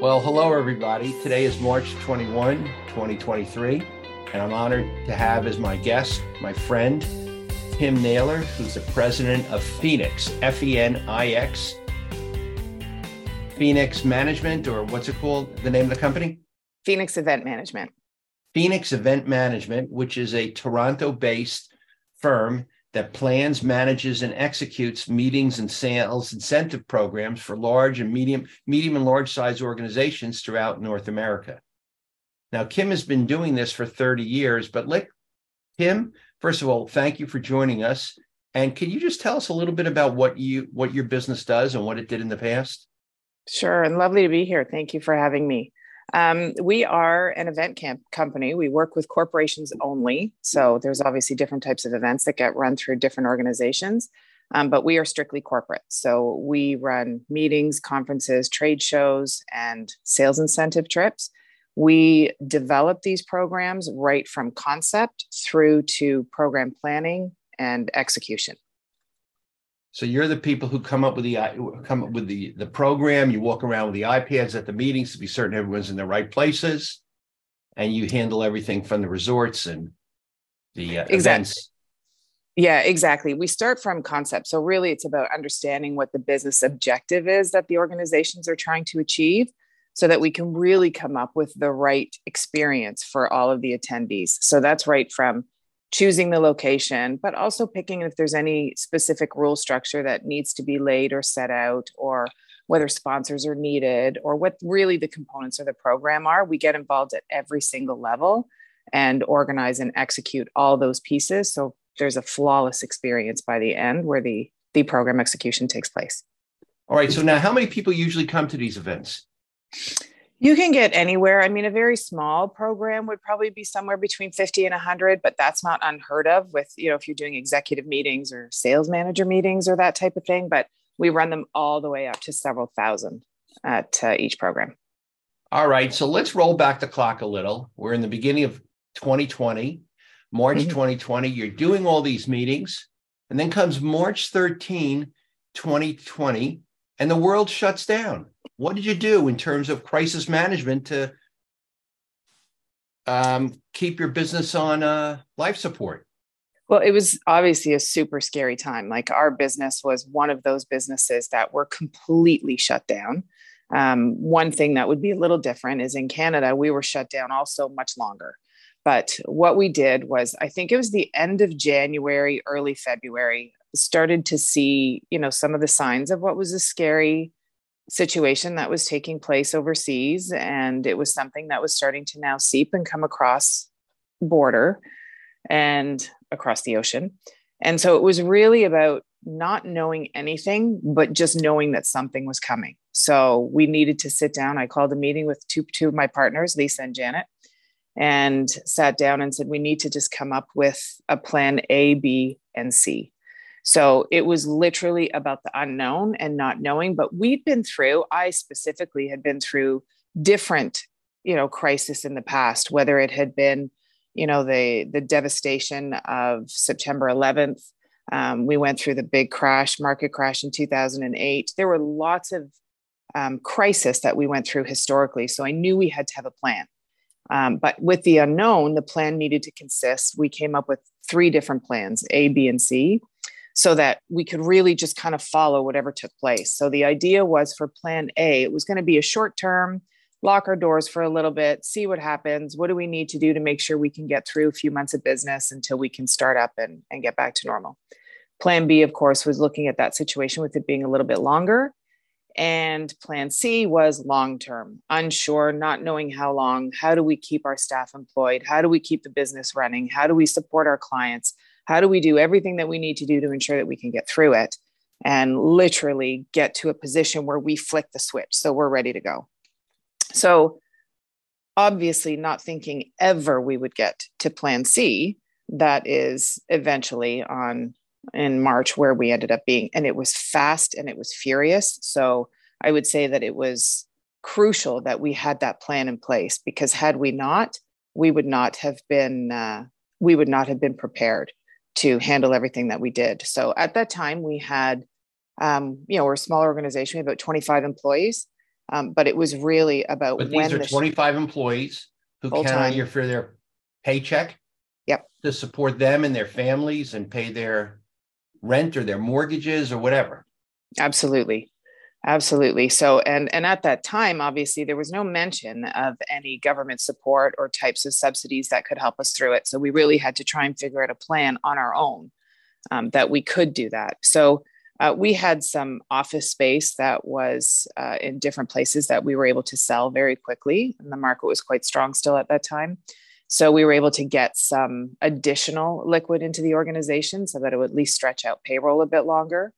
Well, hello, everybody. Today is March 21, 2023, and I'm honored to have as my guest my friend, Kim Naylor, who's the president of Fenix, F E N I X, Fenix Management, or what's it called? The name of the company? Fenix Event Management. Fenix Event Management, which is a Toronto based firm that plans, manages, and executes meetings and sales incentive programs for large and medium, medium and large size organizations throughout North America. Now, Kim has been doing this for 30 years, but let Kim, first of all, thank you for joining us. And can you just tell us a little bit about what you what your business does and what it did in the past? Sure, and lovely to be here. Thank you for having me. Um, we are an event camp company. We work with corporations only. So there's obviously different types of events that get run through different organizations, um, but we are strictly corporate. So we run meetings, conferences, trade shows, and sales incentive trips. We develop these programs right from concept through to program planning and execution. So you're the people who come up with the come up with the the program. You walk around with the iPads at the meetings to be certain everyone's in the right places, and you handle everything from the resorts and the uh, exactly. events. Yeah, exactly. We start from concept. So really, it's about understanding what the business objective is that the organizations are trying to achieve, so that we can really come up with the right experience for all of the attendees. So that's right from choosing the location, but also picking if there's any specific rule structure that needs to be laid or set out, or whether sponsors are needed, or what really the components of the program are. We get involved at every single level and organize and execute all those pieces. So there's a flawless experience by the end where the, the program execution takes place. All right. So now, how many people usually come to these events? You can get anywhere. I mean, a very small program would probably be somewhere between 50 and 100, but that's not unheard of with, you know, if you're doing executive meetings or sales manager meetings or that type of thing. But we run them all the way up to several thousand at uh, each program. All right. So let's roll back the clock a little. We're in the beginning of 2020, March mm-hmm. 2020. You're doing all these meetings. And then comes March 13, 2020, and the world shuts down what did you do in terms of crisis management to um, keep your business on uh, life support? Well, it was obviously a super scary time. Like our business was one of those businesses that were completely shut down. Um, one thing that would be a little different is in Canada, we were shut down also much longer. But what we did was, I think it was the end of January, early February, started to see, you know, some of the signs of what was a scary situation that was taking place overseas and it was something that was starting to now seep and come across border and across the ocean. And so it was really about not knowing anything but just knowing that something was coming. So we needed to sit down. I called a meeting with two, two of my partners lisa and janet and sat down and said we need to just come up with a plan a b and c so it was literally about the unknown and not knowing. But we'd been through, I specifically had been through different, you know, crisis in the past, whether it had been, you know, the the devastation of September 11th. Um, we went through the big crash, market crash in 2008. There were lots of um, crisis that we went through historically. So I knew we had to have a plan. Um, but with the unknown, the plan needed to consist. We came up with three different plans A, B, and C so that we could really just kind of follow whatever took place. So the idea was for plan A, it was going to be a short term, lock our doors for a little bit, see what happens. What do we need to do to make sure we can get through a few months of business until we can start up and, and get back to normal? Plan B, of course, was looking at that situation with it being a little bit longer. And plan C was long term, unsure, not knowing how long. How do we keep our staff employed? How do we keep the business running? How do we support our clients? How do we do everything that we need to do to ensure that we can get through it and literally get to a position where we flick the switch so we're ready to go? So, obviously, not thinking ever we would get to plan C, that is eventually on in March where we ended up being. And it was fast and it was furious. So, I would say that it was crucial that we had that plan in place because had we not, we would not have been uh, we would not have been prepared to handle everything that we did. So at that time, we had, um, you know, we're a small organization, we had about 25 employees. Um, but it was really about but when these are 25 employees who count on you for their paycheck. Yep. To support them and their families and pay their rent or their mortgages or whatever. Absolutely. Absolutely. So, and and at that time, obviously, there was no mention of any government support or types of subsidies that could help us through it. So, we really had to try and figure out a plan on our own um, that we could do that. So, uh, we had some office space that was uh, in different places that we were able to sell very quickly, and the market was quite strong still at that time. So, we were able to get some additional liquid into the organization so that it would at least stretch out payroll a bit longer.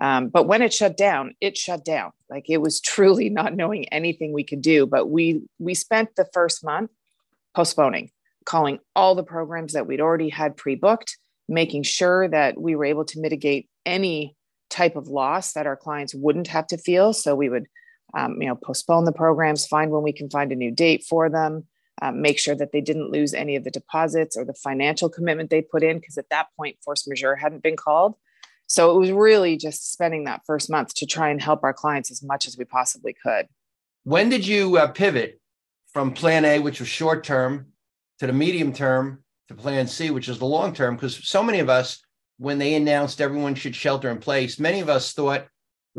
Um, but when it shut down, it shut down. Like it was truly not knowing anything we could do. But we we spent the first month postponing, calling all the programs that we'd already had pre-booked, making sure that we were able to mitigate any type of loss that our clients wouldn't have to feel. So we would, um, you know, postpone the programs, find when we can find a new date for them. Um, make sure that they didn't lose any of the deposits or the financial commitment they put in, because at that point, force majeure hadn't been called. So it was really just spending that first month to try and help our clients as much as we possibly could. When did you uh, pivot from plan A, which was short term, to the medium term, to plan C, which is the long term? Because so many of us, when they announced everyone should shelter in place, many of us thought it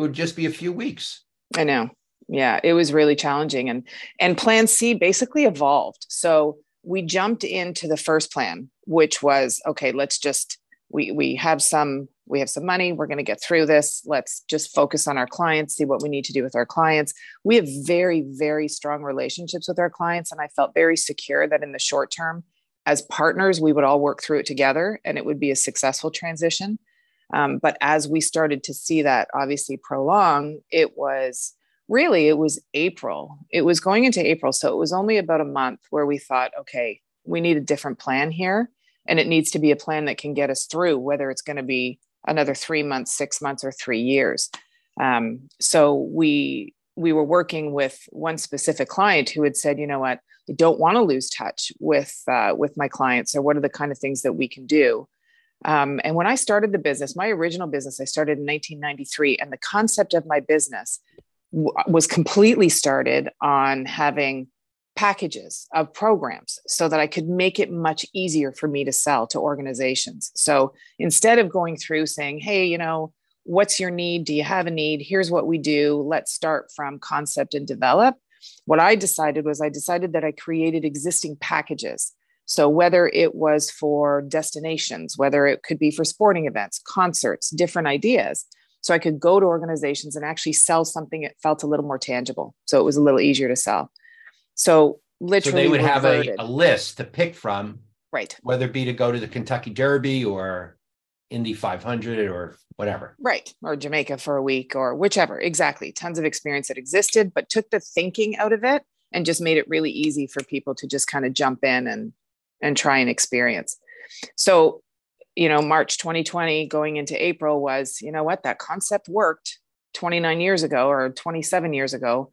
would just be a few weeks. I know. Yeah, it was really challenging. And and plan C basically evolved. So we jumped into the first plan, which was okay, let's just we we have some we have some money we're going to get through this let's just focus on our clients see what we need to do with our clients. We have very very strong relationships with our clients and i felt very secure that in the short term as partners we would all work through it together and it would be a successful transition. Um, but as we started to see that obviously prolong it was really it was april. It was going into april so it was only about a month where we thought okay we need a different plan here and it needs to be a plan that can get us through whether it's going to be another three months, six months, or three years. Um, so we we were working with one specific client who had said, you know what, I don't want to lose touch with uh, with my clients. So what are the kind of things that we can do? Um, and when I started the business, my original business, I started in 1993, and the concept of my business w- was completely started on having packages of programs so that I could make it much easier for me to sell to organizations. So instead of going through saying, hey, you know, what's your need? Do you have a need? Here's what we do. Let's start from concept and develop. What I decided was I decided that I created existing packages. So whether it was for destinations, whether it could be for sporting events, concerts, different ideas. So I could go to organizations and actually sell something that felt a little more tangible. So it was a little easier to sell. So literally, so they would have a, a list to pick from, right? Whether it be to go to the Kentucky Derby or Indy 500 or whatever. Right. Or Jamaica for a week or whichever. Exactly. Tons of experience that existed, but took the thinking out of it and just made it really easy for people to just kind of jump in and and try and experience. So, you know, March 2020 going into April was, you know what, that concept worked 29 years ago or 27 years ago.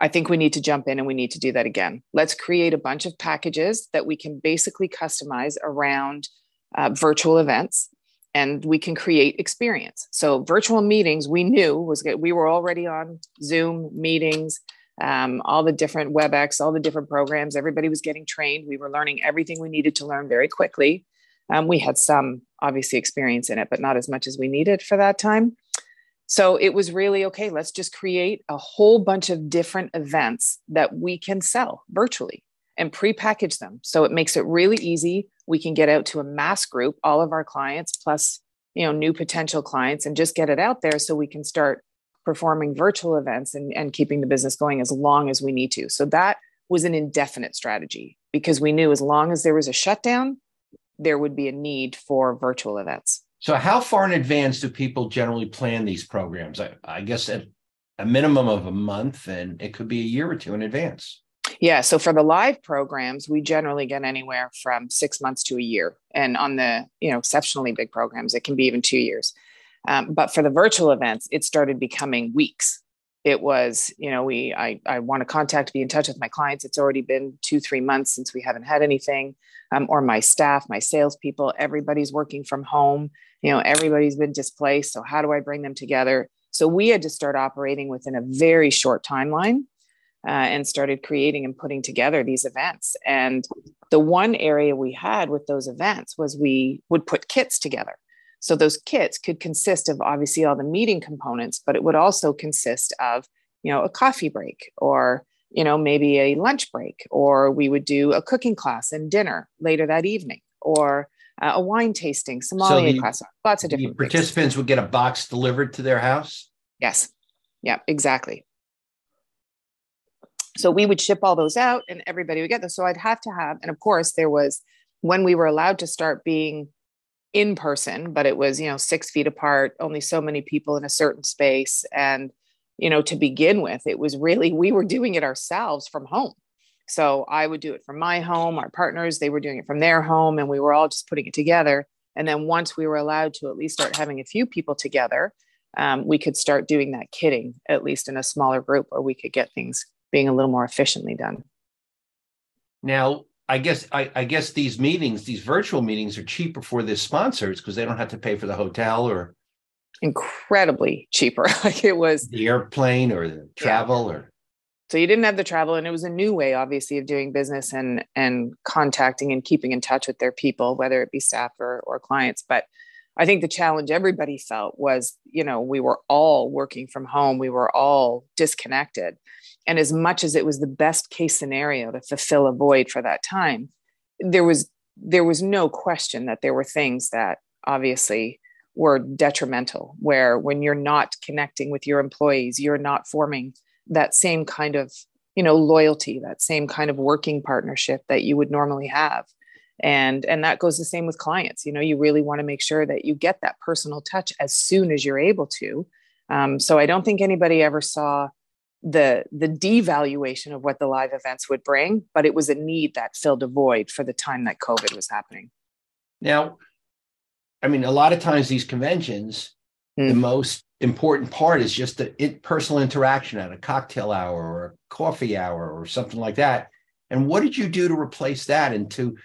I think we need to jump in and we need to do that again. Let's create a bunch of packages that we can basically customize around uh, virtual events and we can create experience. So, virtual meetings we knew was good. We were already on Zoom meetings, um, all the different WebEx, all the different programs. Everybody was getting trained. We were learning everything we needed to learn very quickly. Um, we had some obviously experience in it, but not as much as we needed for that time. So it was really okay, let's just create a whole bunch of different events that we can sell virtually and pre-package them. So it makes it really easy. We can get out to a mass group, all of our clients plus, you know, new potential clients and just get it out there so we can start performing virtual events and, and keeping the business going as long as we need to. So that was an indefinite strategy because we knew as long as there was a shutdown, there would be a need for virtual events. So, how far in advance do people generally plan these programs? I, I guess at a minimum of a month, and it could be a year or two in advance. Yeah. So for the live programs, we generally get anywhere from six months to a year, and on the you know exceptionally big programs, it can be even two years. Um, but for the virtual events, it started becoming weeks. It was, you know, we I I want to contact, be in touch with my clients. It's already been two three months since we haven't had anything, um, or my staff, my salespeople, everybody's working from home you know everybody's been displaced so how do i bring them together So we had to start operating within a very short timeline uh, and started creating and putting together these events. And the one area we had with those events was we would put kits together. So those kits could consist of obviously all the meeting components, but it would also consist of, you know, a coffee break or, you know, maybe a lunch break, or we would do a cooking class and dinner later that evening, or uh, a wine tasting, sommelier so class, lots of different. participants would get a box delivered to their house. Yes. Yeah, exactly. So we would ship all those out and everybody would get them. So I'd have to have, and of course, there was when we were allowed to start being in person, but it was, you know, six feet apart, only so many people in a certain space. And, you know, to begin with, it was really, we were doing it ourselves from home. So I would do it from my home, our partners, they were doing it from their home, and we were all just putting it together. And then once we were allowed to at least start having a few people together, um, we could start doing that kitting, at least in a smaller group, or we could get things being a little more efficiently done. Now, I guess I, I guess these meetings, these virtual meetings, are cheaper for the sponsors because they don't have to pay for the hotel or incredibly cheaper. like it was the airplane or the travel yeah. or so you didn't have the travel and it was a new way obviously of doing business and and contacting and keeping in touch with their people whether it be staff or, or clients. But i think the challenge everybody felt was you know we were all working from home. We were all disconnected. And as much as it was the best case scenario to fulfill a void for that time there was there was no question that there were things that obviously were detrimental where when you're not connecting with your employees you're not forming that same kind of you know loyalty that same kind of working partnership that you would normally have. And and that goes the same with clients. You know you really want to make sure that you get that personal touch as soon as you're able to. Um, so i don't think anybody ever saw the the devaluation of what the live events would bring but it was a need that filled a void for the time that covid was happening. Now i mean a lot of times these conventions mm. the most important part is just the personal interaction at a cocktail hour or a coffee hour or something like that. And what did you do to replace that and to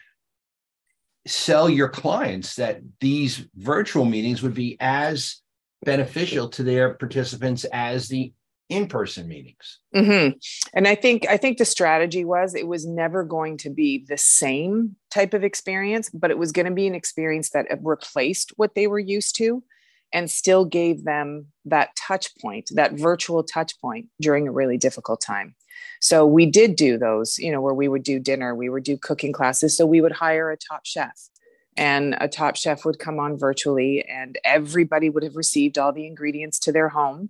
sell your clients that these virtual meetings would be as beneficial to their participants as the in-person meetings? Mm-hmm. and i think i think the strategy was it was never going to be the same type of experience but it was going to be an experience that replaced what they were used to and still gave them that touch point that virtual touch point during a really difficult time. So we did do those you know where we would do dinner we would do cooking classes. So we would hire a top chef and a top chef would come on virtually and everybody would have received all the ingredients to their home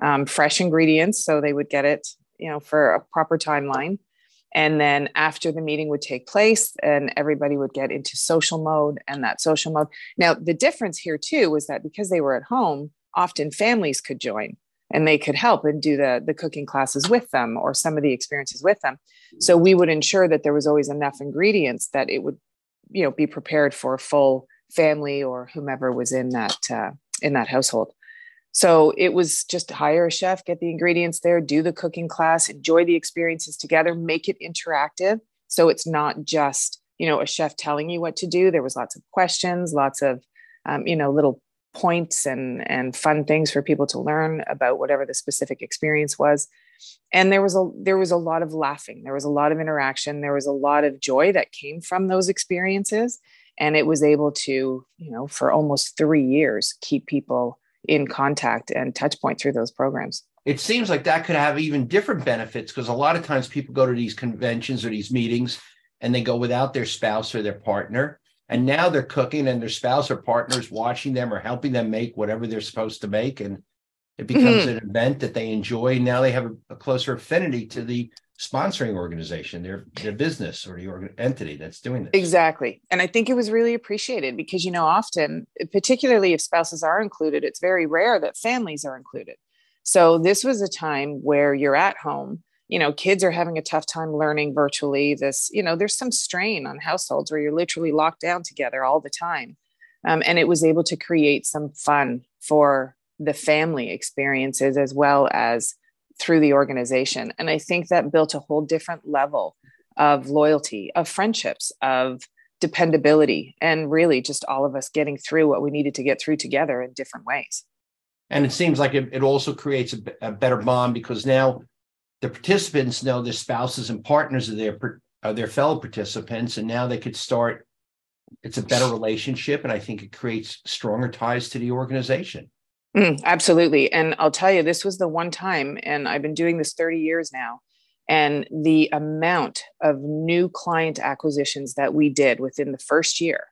um, fresh ingredients so they would get it you know for a proper timeline and then after the meeting would take place and everybody would get into social mode and that social mode. Now the difference here too was that because they were at home often families could join and they could help and do the the cooking classes with them or some of the experiences with them. So we would ensure that there was always enough ingredients that it would you know be prepared for a full family or whomever was in that uh, in that household so it was just hire a chef, get the ingredients there, do the cooking class, enjoy the experiences together, make it interactive. So it's not just, you know, a chef telling you what to do. There was lots of questions, lots of, um, you know, little points and and fun things for people to learn about whatever the specific experience was and there was a there was a lot of laughing there was a lot of interaction there was a lot of joy that came from those experiences and it was able to you know for almost 3 years keep people in contact and touch point through those programs. It seems like that could have even different benefits because a lot of times people go to these conventions or these meetings and they go without their spouse or their partner. And now they're cooking and their spouse or partners watching them or helping them make whatever they're supposed to make. And it becomes mm-hmm. an event that they enjoy. Now they have a, a closer affinity to the sponsoring organization, their their business or the entity that's doing this. Exactly, and I think it was really appreciated because you know often, particularly if spouses are included, it's very rare that families are included. So this was a time where you're at home. You know, kids are having a tough time learning virtually. This, you know, there's some strain on households where you're literally locked down together all the time, um, and it was able to create some fun for the family experiences as well as through the organization. And I think that built a whole different level of loyalty, of friendships, of dependability, and really just all of us getting through what we needed to get through together in different ways. And it seems like it, it also creates a, a, better bond because now the participants know their spouses and partners of their are their fellow participants, and now they could start. It's a better relationship, and I think it creates stronger ties to the organization. Mm, absolutely, and I'll tell you, this was the one time, and I've been doing this thirty years now, and the amount of new client acquisitions that we did within the first year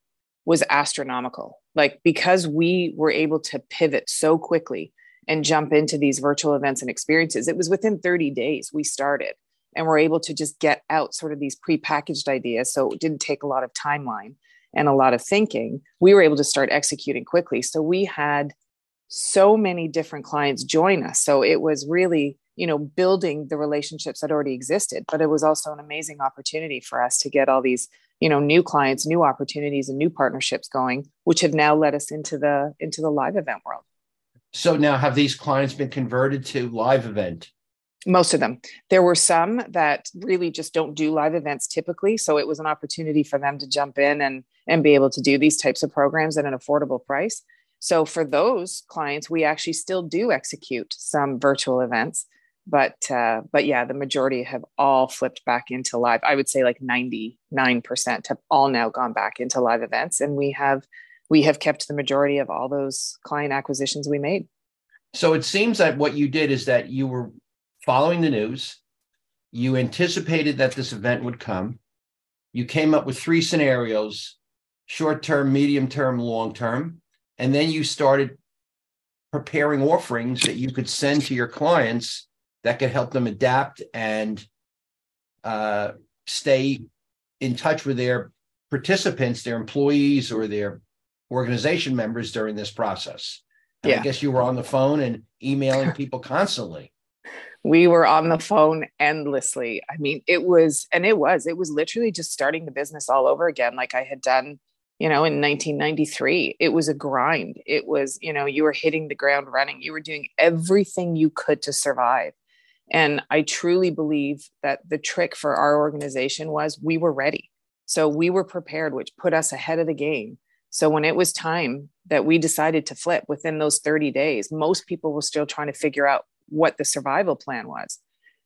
was astronomical. Like because we were able to pivot so quickly and jump into these virtual events and experiences, it was within 30 days we started and we're able to just get out sort of these pre-packaged ideas. So it didn't take a lot of timeline and a lot of thinking. We were able to start executing quickly. So we had so many different clients join us. So it was really you know building the relationships that already existed but it was also an amazing opportunity for us to get all these you know new clients new opportunities and new partnerships going which have now led us into the into the live event world. So now have these clients been converted to live event? Most of them. There were some that really just don't do live events typically so it was an opportunity for them to jump in and and be able to do these types of programs at an affordable price so for those clients we actually still do execute some virtual events but uh, but yeah, the majority have all flipped back into live. I would say like ninety nine percent have all now gone back into live events, and we have we have kept the majority of all those client acquisitions we made. So it seems that what you did is that you were following the news, you anticipated that this event would come, you came up with three scenarios: short term, medium term, long term, and then you started preparing offerings that you could send to your clients that could help them adapt and uh, stay in touch with their participants, their employees, or their organization members during this process. And yeah. I guess you were on the phone and emailing people constantly. We were on the phone endlessly. I mean, it was, and it was, it was literally just starting the business all over again, like I had done, you know, in 1993. It was a grind. It was, you know, you were hitting the ground running. You were doing everything you could to survive. And I truly believe that the trick for our organization was we were ready. So we were prepared, which put us ahead of the game. So when it was time that we decided to flip within those 30 days, most people were still trying to figure out what the survival plan was.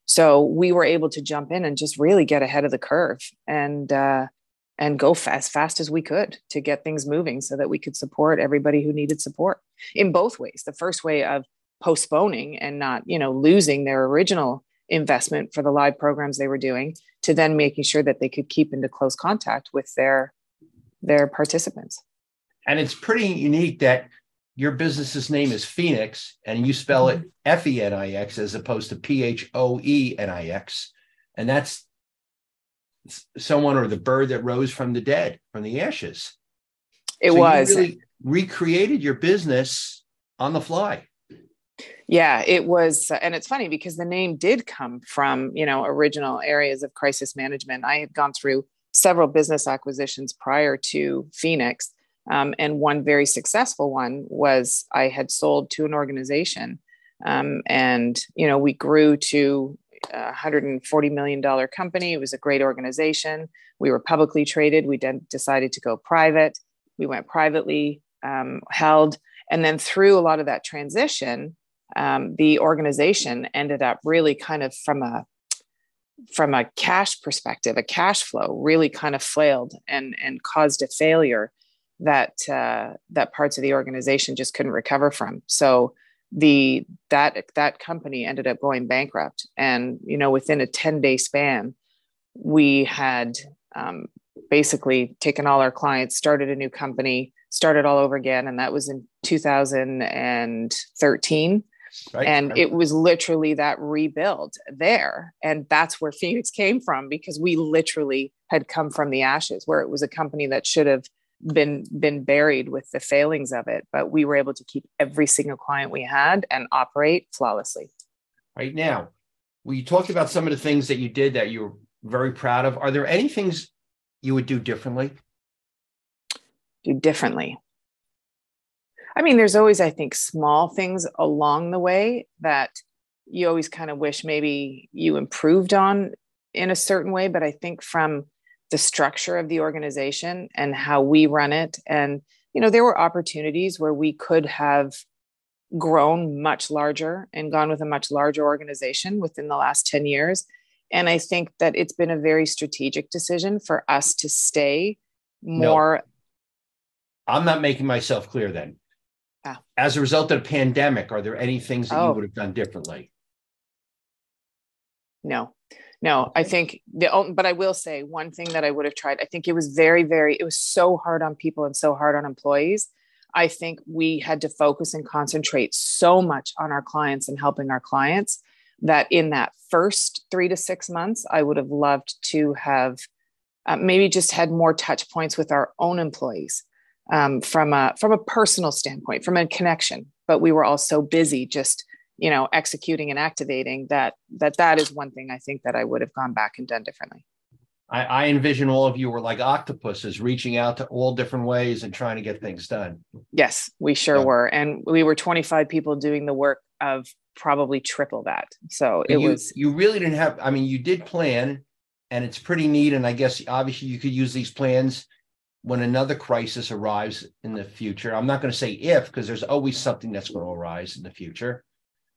So we were able to jump in and just really get ahead of the curve and uh, and go as fast as we could to get things moving so that we could support everybody who needed support in both ways. The first way of postponing and not you know losing their original investment for the live programs they were doing to then making sure that they could keep into close contact with their their participants and it's pretty unique that your business's name is Fenix and you spell it mm-hmm. f-e-n-i-x as opposed to p-h-o-e-n-i-x and that's someone or the bird that rose from the dead from the ashes. It so was. really recreated your business on the fly. Yeah it was and it's funny because the name did come from you know original areas of crisis management. I had gone through several business acquisitions prior to Fenix um, and one very successful one was i had sold to an organization um, and you know we grew to 140 million dollar company. It was a great organization. We were publicly traded. We then decided to go private. We went privately um, held. And then through a lot of that transition um, the organization ended up really kind of from a from a cash perspective, a cash flow really kind of flailed and and caused a failure that uh, that parts of the organization just couldn't recover from. So the that that company ended up going bankrupt, and you know within a ten day span, we had um, basically taken all our clients, started a new company, started all over again, and that was in 2013 Right, and right. it was literally that rebuild there. And that's where Fenix came from because we literally had come from the ashes, where it was a company that should have been been buried with the failings of it. But we were able to keep every single client we had and operate flawlessly. Right now, we talked about some of the things that you did that you were very proud of. Are there any things you would do differently? Do differently. I mean, there's always, I think, small things along the way that you always kind of wish maybe you improved on in a certain way. But I think from the structure of the organization and how we run it, and, you know, there were opportunities where we could have grown much larger and gone with a much larger organization within the last 10 years. And I think that it's been a very strategic decision for us to stay more. No, I'm not making myself clear then. Ah. As a result of the pandemic, are there any things that oh. you would have done differently? No, no, I think the, but I will say one thing that I would have tried. I think it was very, very, it was so hard on people and so hard on employees I think we had to focus and concentrate so much on our clients and helping our clients that in that first three to six months, I would have loved to have uh, maybe just had more touch points with our own employees um, from a from a personal standpoint, from a connection. But we were all so busy just you know executing and activating that that that is one thing I think that I would have gone back and done differently. I, I envision all of you were like octopuses reaching out to all different ways and trying to get things done. Yes, we sure yeah. were. And we were 25 people doing the work of probably triple that. So it you, was. You really didn't have, I mean, you did plan and it's pretty neat. And I guess obviously you could use these plans when another crisis arrives in the future. I'm not going to say if, because there's always something that's going to arise in the future.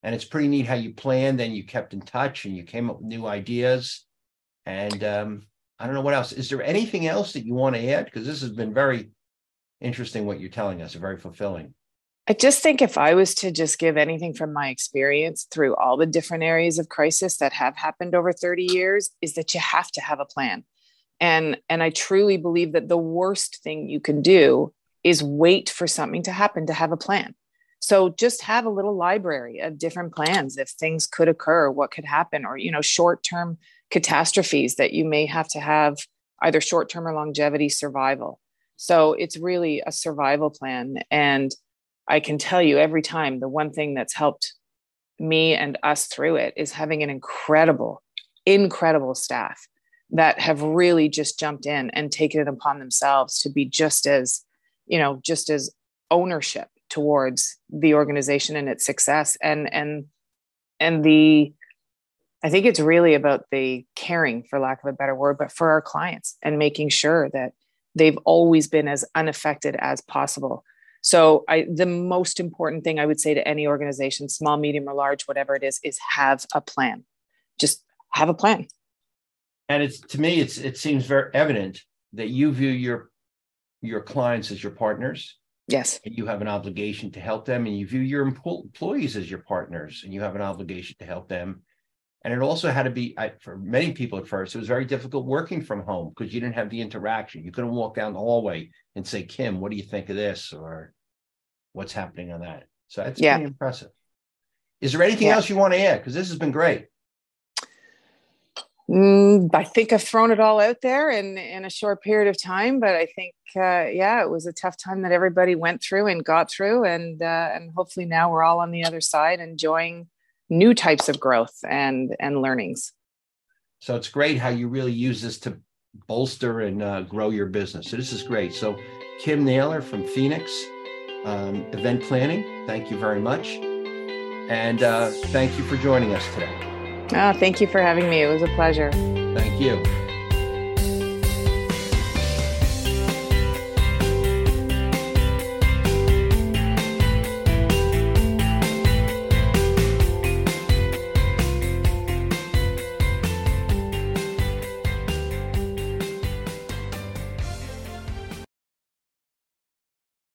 And it's pretty neat how you planned and you kept in touch and you came up with new ideas. And um, I don't know what else. Is there anything else that you want to add? Because this has been very interesting what you're telling us, very fulfilling. I just think if I was to just give anything from my experience through all the different areas of crisis that have happened over 30 years is that you have to have a plan. And and I truly believe that the worst thing you can do is wait for something to happen to have a plan. So just have a little library of different plans if things could occur, what could happen or you know short-term catastrophes that you may have to have either short term or longevity survival. So it's really a survival plan. And I can tell you every time the one thing that's helped me and us through it is having an incredible, incredible staff that have really just jumped in and taken it upon themselves to be just as, you know, just as ownership towards the organization and its success and and and the I think it's really about the caring, for lack of a better word, but for our clients and making sure that they've always been as unaffected as possible. So, I, the most important thing I would say to any organization, small, medium, or large, whatever it is, is have a plan. Just have a plan. And it's to me, it's it seems very evident that you view your your clients as your partners. Yes. And you have an obligation to help them, and you view your employees as your partners, and you have an obligation to help them and it also had to be for many people at first, it was very difficult working from home because you didn't have the interaction. You couldn't walk down the hallway and say, Kim, what do you think of this? Or what's happening on that? So that's yeah. pretty impressive. Is there anything yeah. else you want to add? Because this has been great. Mm, I think I've thrown it all out there in in a short period of time, but I think uh, yeah, it was a tough time that everybody went through and got through, and uh, and hopefully now we're all on the other side enjoying new types of growth and and learnings. So it's great how you really use this to bolster and uh, grow your business. So this is great. So kim naylor from Fenix um, event planning thank you very much. And uh, thank you for joining us today oh, thank you for having me. It was a pleasure. Thank you